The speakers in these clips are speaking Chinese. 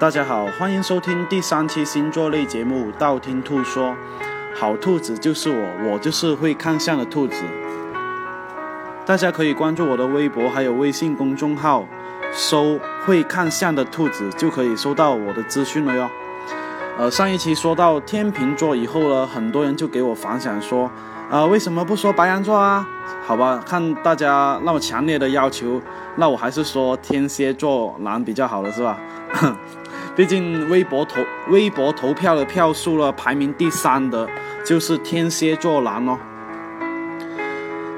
大家好，欢迎收听第三期星座类节目《道听途说》。好兔子就是我，我就是会看相的兔子。大家可以关注我的微博，还有微信公众号，搜“会看相的兔子”就可以收到我的资讯了哟。呃，上一期说到天秤座以后呢，很多人就给我反响说，呃，为什么不说白羊座啊？好吧，看大家那么强烈的要求，那我还是说天蝎座男比较好了，是吧？毕竟微博投微博投票的票数呢，排名第三的就是天蝎座男哦。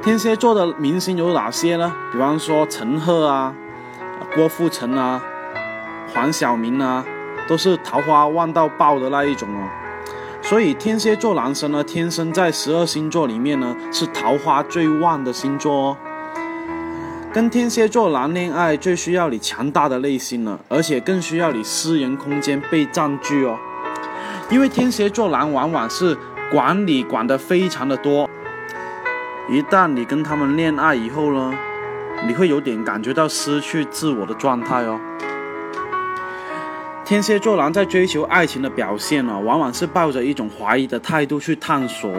天蝎座的明星有哪些呢？比方说陈赫啊、郭富城啊、黄晓明啊。都是桃花旺到爆的那一种哦，所以天蝎座男生呢，天生在十二星座里面呢是桃花最旺的星座哦。跟天蝎座男恋爱最需要你强大的内心了，而且更需要你私人空间被占据哦。因为天蝎座男往往是管理管得非常的多，一旦你跟他们恋爱以后呢，你会有点感觉到失去自我的状态哦。天蝎座男在追求爱情的表现呢，往往是抱着一种怀疑的态度去探索。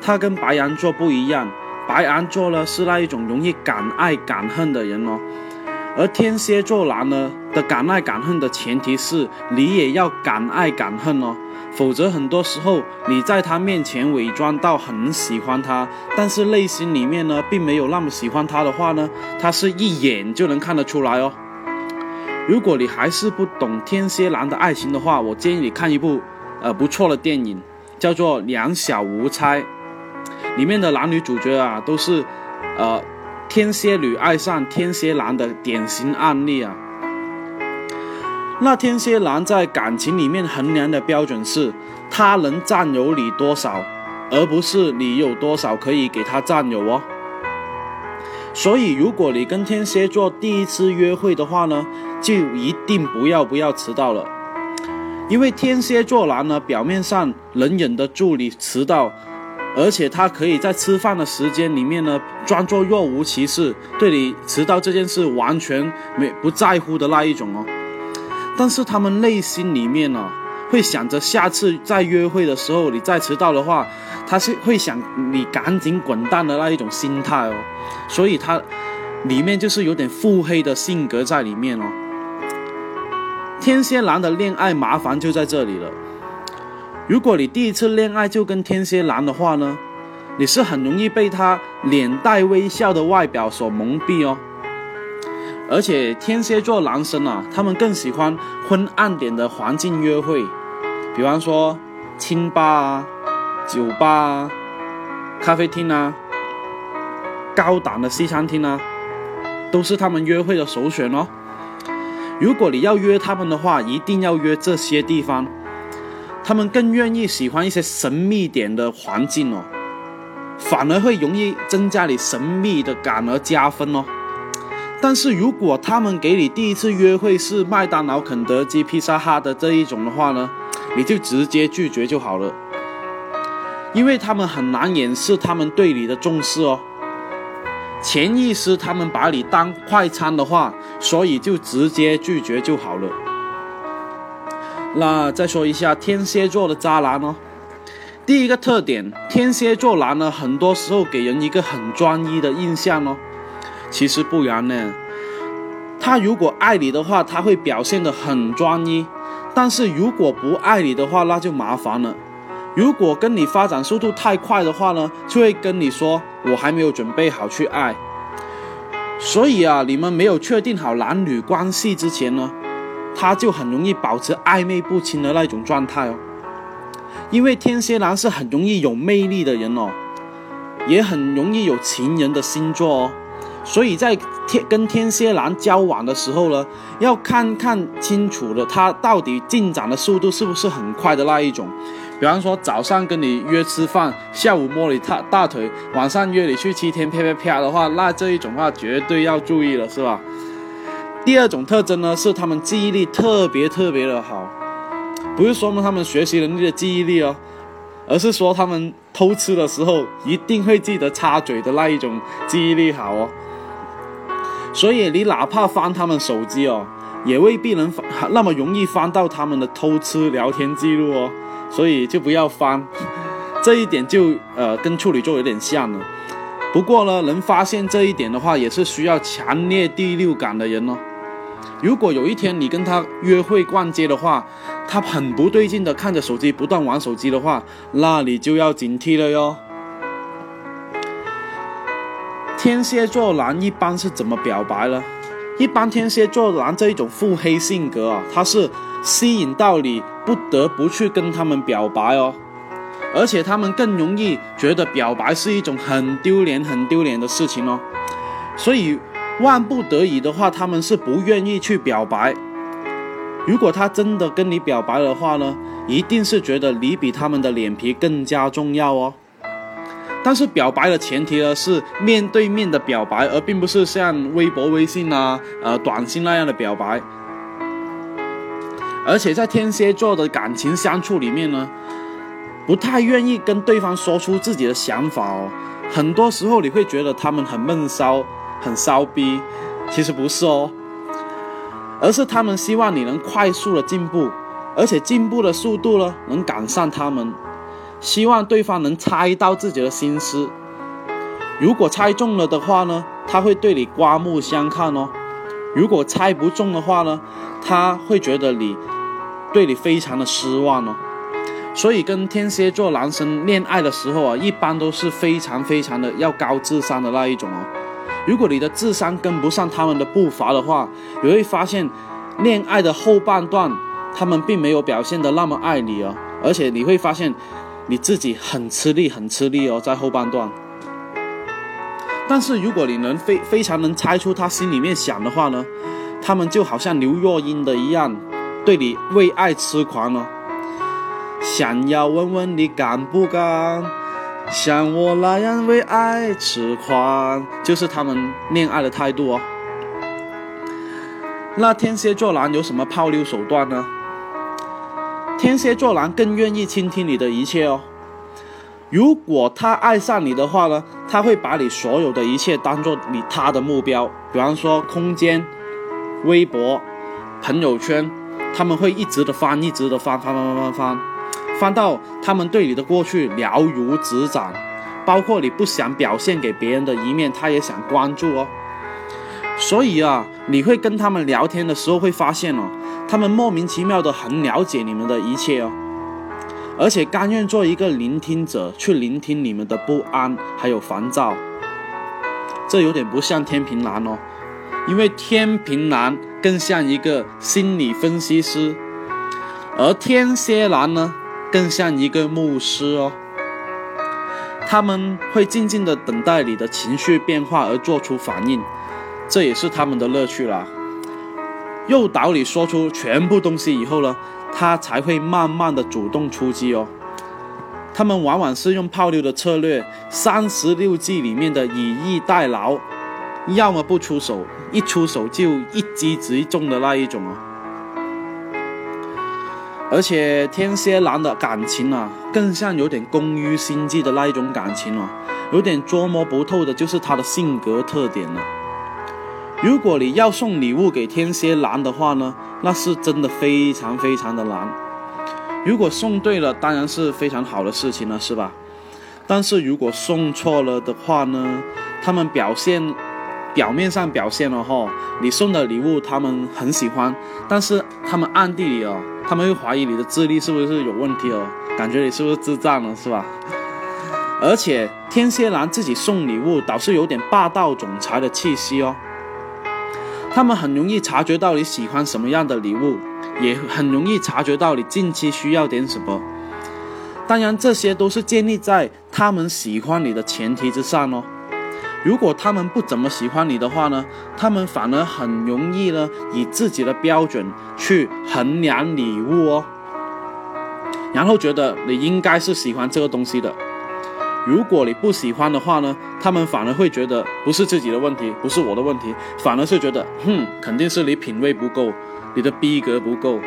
他跟白羊座不一样，白羊座呢是那一种容易敢爱敢恨的人哦，而天蝎座男呢的敢爱敢恨的前提是你也要敢爱敢恨哦，否则很多时候你在他面前伪装到很喜欢他，但是内心里面呢并没有那么喜欢他的话呢，他是一眼就能看得出来哦。如果你还是不懂天蝎男的爱情的话，我建议你看一部，呃，不错的电影，叫做《两小无猜》，里面的男女主角啊，都是，呃，天蝎女爱上天蝎男的典型案例啊。那天蝎男在感情里面衡量的标准是，他能占有你多少，而不是你有多少可以给他占有哦。所以，如果你跟天蝎座第一次约会的话呢，就一定不要不要迟到了，因为天蝎座男呢，表面上能忍得住你迟到，而且他可以在吃饭的时间里面呢，装作若无其事，对你迟到这件事完全没不在乎的那一种哦。但是他们内心里面呢，会想着下次再约会的时候，你再迟到的话。他是会想你赶紧滚蛋的那一种心态哦，所以他里面就是有点腹黑的性格在里面哦。天蝎男的恋爱麻烦就在这里了。如果你第一次恋爱就跟天蝎男的话呢，你是很容易被他脸带微笑的外表所蒙蔽哦。而且天蝎座男生啊，他们更喜欢昏暗点的环境约会，比方说清吧啊。酒吧啊、咖啡厅啊，高档的西餐厅啊，都是他们约会的首选哦。如果你要约他们的话，一定要约这些地方，他们更愿意喜欢一些神秘点的环境哦，反而会容易增加你神秘的感而加分哦。但是如果他们给你第一次约会是麦当劳、肯德基、披萨哈的这一种的话呢，你就直接拒绝就好了。因为他们很难掩饰他们对你的重视哦，潜意识他们把你当快餐的话，所以就直接拒绝就好了。那再说一下天蝎座的渣男哦，第一个特点，天蝎座男呢，很多时候给人一个很专一的印象哦，其实不然呢，他如果爱你的话，他会表现得很专一，但是如果不爱你的话，那就麻烦了。如果跟你发展速度太快的话呢，就会跟你说我还没有准备好去爱。所以啊，你们没有确定好男女关系之前呢，他就很容易保持暧昧不清的那种状态哦。因为天蝎男是很容易有魅力的人哦，也很容易有情人的星座哦。所以在天跟天蝎男交往的时候呢，要看看清楚了他到底进展的速度是不是很快的那一种。比方说早上跟你约吃饭，下午摸你大大腿，晚上约你去七天啪啪啪的话，那这一种话绝对要注意了，是吧？第二种特征呢，是他们记忆力特别特别的好，不是说他们学习能力的记忆力哦，而是说他们偷吃的时候一定会记得插嘴的那一种记忆力好哦。所以你哪怕翻他们手机哦，也未必能翻那么容易翻到他们的偷吃聊天记录哦，所以就不要翻。这一点就呃跟处女座有点像了。不过呢，能发现这一点的话，也是需要强烈第六感的人哦。如果有一天你跟他约会逛街的话，他很不对劲的看着手机不断玩手机的话，那你就要警惕了哟。天蝎座男一般是怎么表白呢？一般天蝎座男这一种腹黑性格啊，他是吸引到你不得不去跟他们表白哦。而且他们更容易觉得表白是一种很丢脸、很丢脸的事情哦，所以万不得已的话，他们是不愿意去表白。如果他真的跟你表白的话呢，一定是觉得你比他们的脸皮更加重要哦。但是表白的前提呢是面对面的表白，而并不是像微博、微信啊、呃短信那样的表白。而且在天蝎座的感情相处里面呢。不太愿意跟对方说出自己的想法哦，很多时候你会觉得他们很闷骚、很骚逼，其实不是哦，而是他们希望你能快速的进步，而且进步的速度呢能赶上他们，希望对方能猜到自己的心思，如果猜中了的话呢，他会对你刮目相看哦；如果猜不中的话呢，他会觉得你对你非常的失望哦。所以跟天蝎座男生恋爱的时候啊，一般都是非常非常的要高智商的那一种哦。如果你的智商跟不上他们的步伐的话，你会发现，恋爱的后半段，他们并没有表现的那么爱你哦，而且你会发现，你自己很吃力，很吃力哦，在后半段。但是如果你能非非常能猜出他心里面想的话呢，他们就好像刘若英的一样，对你为爱痴狂哦。想要问问你敢不敢像我那样为爱痴狂，就是他们恋爱的态度哦。那天蝎座男有什么泡妞手段呢？天蝎座男更愿意倾听你的一切哦。如果他爱上你的话呢，他会把你所有的一切当做你他的目标，比方说空间、微博、朋友圈，他们会一直的翻，一直的翻，翻翻翻翻翻。翻到他们对你的过去了如指掌，包括你不想表现给别人的一面，他也想关注哦。所以啊，你会跟他们聊天的时候会发现哦，他们莫名其妙的很了解你们的一切哦，而且甘愿做一个聆听者，去聆听你们的不安还有烦躁。这有点不像天平男哦，因为天平男更像一个心理分析师，而天蝎男呢？更像一个牧师哦，他们会静静的等待你的情绪变化而做出反应，这也是他们的乐趣啦。诱导你说出全部东西以后呢，他才会慢慢的主动出击哦。他们往往是用泡妞的策略，三十六计里面的以逸待劳，要么不出手，一出手就一击即中的那一种哦。而且天蝎男的感情啊，更像有点工于心计的那一种感情啊，有点捉摸不透的，就是他的性格特点了。如果你要送礼物给天蝎男的话呢，那是真的非常非常的难。如果送对了，当然是非常好的事情了，是吧？但是如果送错了的话呢，他们表现表面上表现了哈，你送的礼物他们很喜欢，但是他们暗地里哦。他们会怀疑你的智力是不是有问题哦，感觉你是不是智障了，是吧？而且天蝎男自己送礼物，倒是有点霸道总裁的气息哦。他们很容易察觉到你喜欢什么样的礼物，也很容易察觉到你近期需要点什么。当然，这些都是建立在他们喜欢你的前提之上哦。如果他们不怎么喜欢你的话呢，他们反而很容易呢以自己的标准去衡量礼物哦，然后觉得你应该是喜欢这个东西的。如果你不喜欢的话呢，他们反而会觉得不是自己的问题，不是我的问题，反而是觉得哼，肯定是你品味不够，你的逼格不够。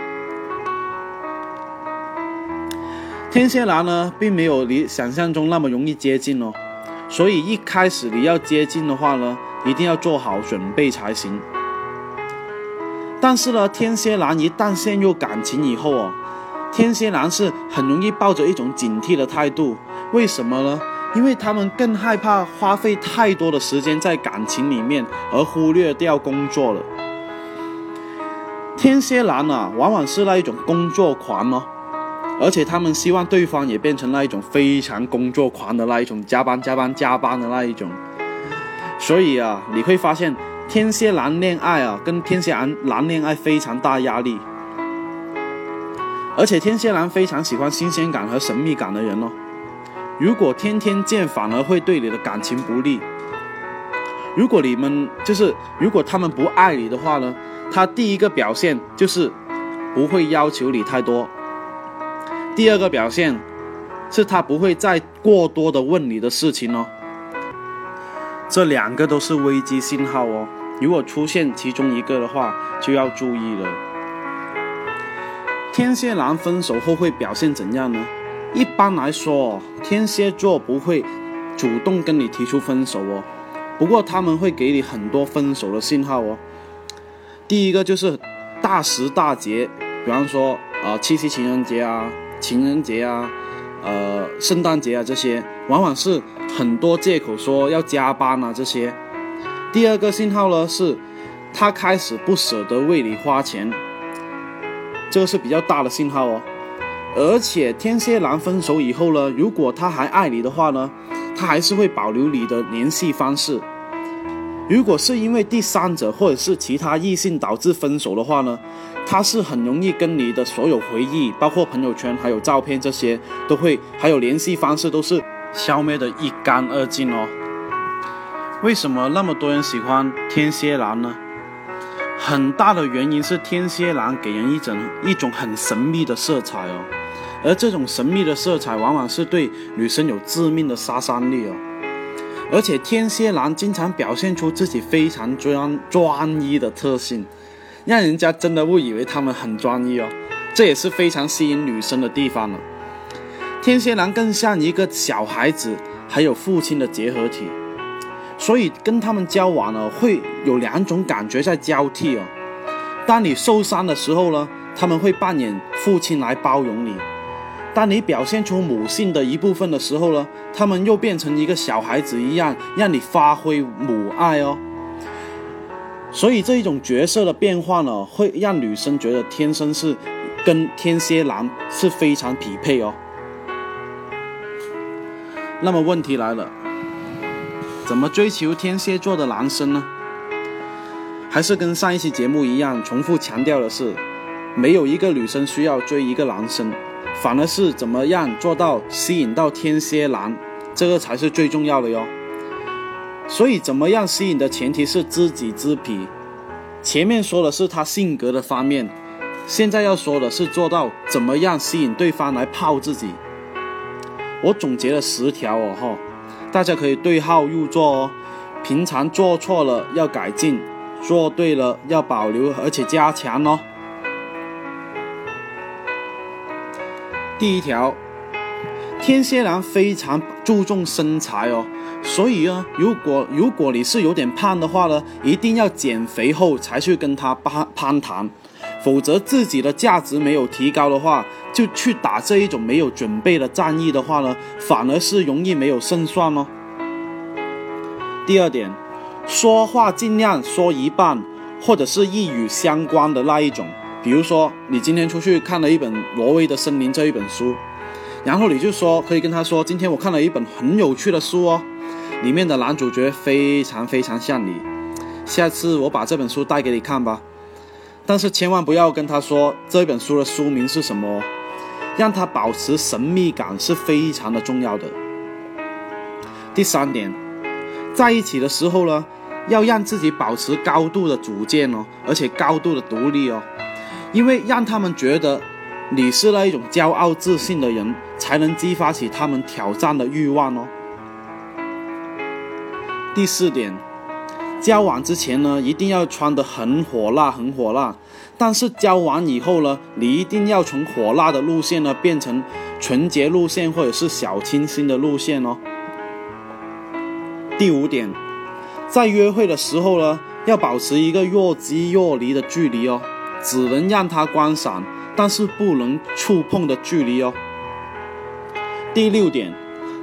天蝎男呢，并没有你想象中那么容易接近哦。所以一开始你要接近的话呢，一定要做好准备才行。但是呢，天蝎男一旦陷入感情以后哦，天蝎男是很容易抱着一种警惕的态度。为什么呢？因为他们更害怕花费太多的时间在感情里面，而忽略掉工作了。天蝎男啊，往往是那一种工作狂哦，而且他们希望对方也变成那一种非常工作狂的那一种，加班加班加班的那一种。所以啊，你会发现天蝎男恋爱啊，跟天蝎男男恋爱非常大压力，而且天蝎男非常喜欢新鲜感和神秘感的人哦。如果天天见，反而会对你的感情不利。如果你们就是，如果他们不爱你的话呢，他第一个表现就是不会要求你太多。第二个表现是他不会再过多的问你的事情哦。这两个都是危机信号哦。如果出现其中一个的话，就要注意了。天蝎男分手后会表现怎样呢？一般来说，天蝎座不会主动跟你提出分手哦，不过他们会给你很多分手的信号哦。第一个就是大时大节，比方说啊七夕情人节啊、情人节啊、呃圣诞节啊这些，往往是很多借口说要加班啊这些。第二个信号呢是，他开始不舍得为你花钱，这个是比较大的信号哦。而且天蝎男分手以后呢，如果他还爱你的话呢，他还是会保留你的联系方式。如果是因为第三者或者是其他异性导致分手的话呢，他是很容易跟你的所有回忆，包括朋友圈还有照片这些，都会还有联系方式都是消灭的一干二净哦。为什么那么多人喜欢天蝎男呢？很大的原因是天蝎男给人一种一种很神秘的色彩哦。而这种神秘的色彩，往往是对女生有致命的杀伤力哦。而且天蝎男经常表现出自己非常专专一的特性，让人家真的误以为他们很专一哦。这也是非常吸引女生的地方了。天蝎男更像一个小孩子还有父亲的结合体，所以跟他们交往呢，会有两种感觉在交替哦。当你受伤的时候呢，他们会扮演父亲来包容你。当你表现出母性的一部分的时候呢，他们又变成一个小孩子一样，让你发挥母爱哦。所以这一种角色的变化呢，会让女生觉得天生是跟天蝎男是非常匹配哦。那么问题来了，怎么追求天蝎座的男生呢？还是跟上一期节目一样，重复强调的是，没有一个女生需要追一个男生。反而是怎么样做到吸引到天蝎男，这个才是最重要的哟。所以怎么样吸引的前提是知己知彼。前面说的是他性格的方面，现在要说的是做到怎么样吸引对方来泡自己。我总结了十条哦哈，大家可以对号入座哦。平常做错了要改进，做对了要保留而且加强哦。第一条，天蝎男非常注重身材哦，所以呢，如果如果你是有点胖的话呢，一定要减肥后才去跟他攀攀谈，否则自己的价值没有提高的话，就去打这一种没有准备的战役的话呢，反而是容易没有胜算哦。第二点，说话尽量说一半，或者是一语相关的那一种。比如说，你今天出去看了一本《挪威的森林》这一本书，然后你就说可以跟他说，今天我看了一本很有趣的书哦，里面的男主角非常非常像你，下次我把这本书带给你看吧。但是千万不要跟他说这本书的书名是什么，让他保持神秘感是非常的重要的。第三点，在一起的时候呢，要让自己保持高度的主见哦，而且高度的独立哦。因为让他们觉得你是那一种骄傲自信的人，才能激发起他们挑战的欲望哦。第四点，交往之前呢，一定要穿得很火辣，很火辣。但是交往以后呢，你一定要从火辣的路线呢，变成纯洁路线或者是小清新的路线哦。第五点，在约会的时候呢，要保持一个若即若离的距离哦。只能让他观赏，但是不能触碰的距离哦。第六点，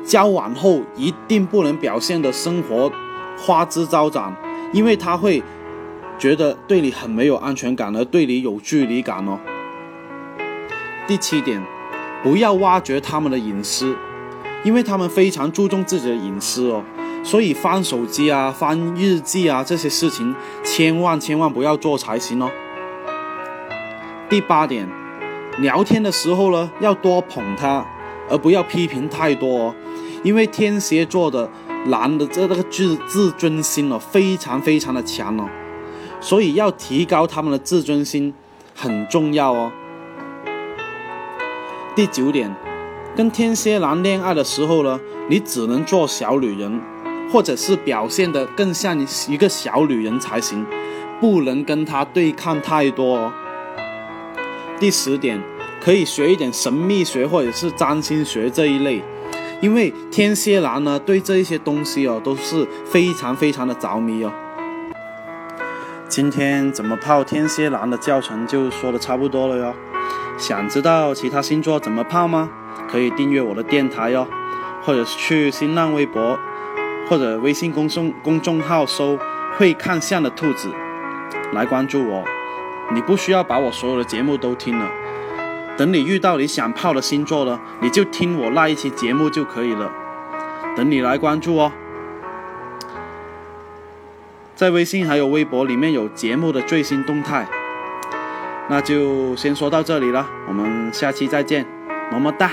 交往后一定不能表现的生活花枝招展，因为他会觉得对你很没有安全感，而对你有距离感哦。第七点，不要挖掘他们的隐私，因为他们非常注重自己的隐私哦，所以翻手机啊、翻日记啊这些事情，千万千万不要做才行哦。第八点，聊天的时候呢，要多捧他。而不要批评太多哦，因为天蝎座的男的这那个自自尊心哦，非常非常的强哦，所以要提高他们的自尊心很重要哦。第九点，跟天蝎男恋爱的时候呢，你只能做小女人，或者是表现的更像一个小女人才行，不能跟他对抗太多哦。第十点。可以学一点神秘学或者是占星学这一类，因为天蝎男呢对这一些东西哦都是非常非常的着迷哦。今天怎么泡天蝎男的教程就说的差不多了哟，想知道其他星座怎么泡吗？可以订阅我的电台哟，或者是去新浪微博或者微信公众公众号搜“会看相的兔子”来关注我。你不需要把我所有的节目都听了。等你遇到你想泡的星座了，你就听我那一期节目就可以了。等你来关注哦，在微信还有微博里面有节目的最新动态。那就先说到这里了，我们下期再见，么么哒。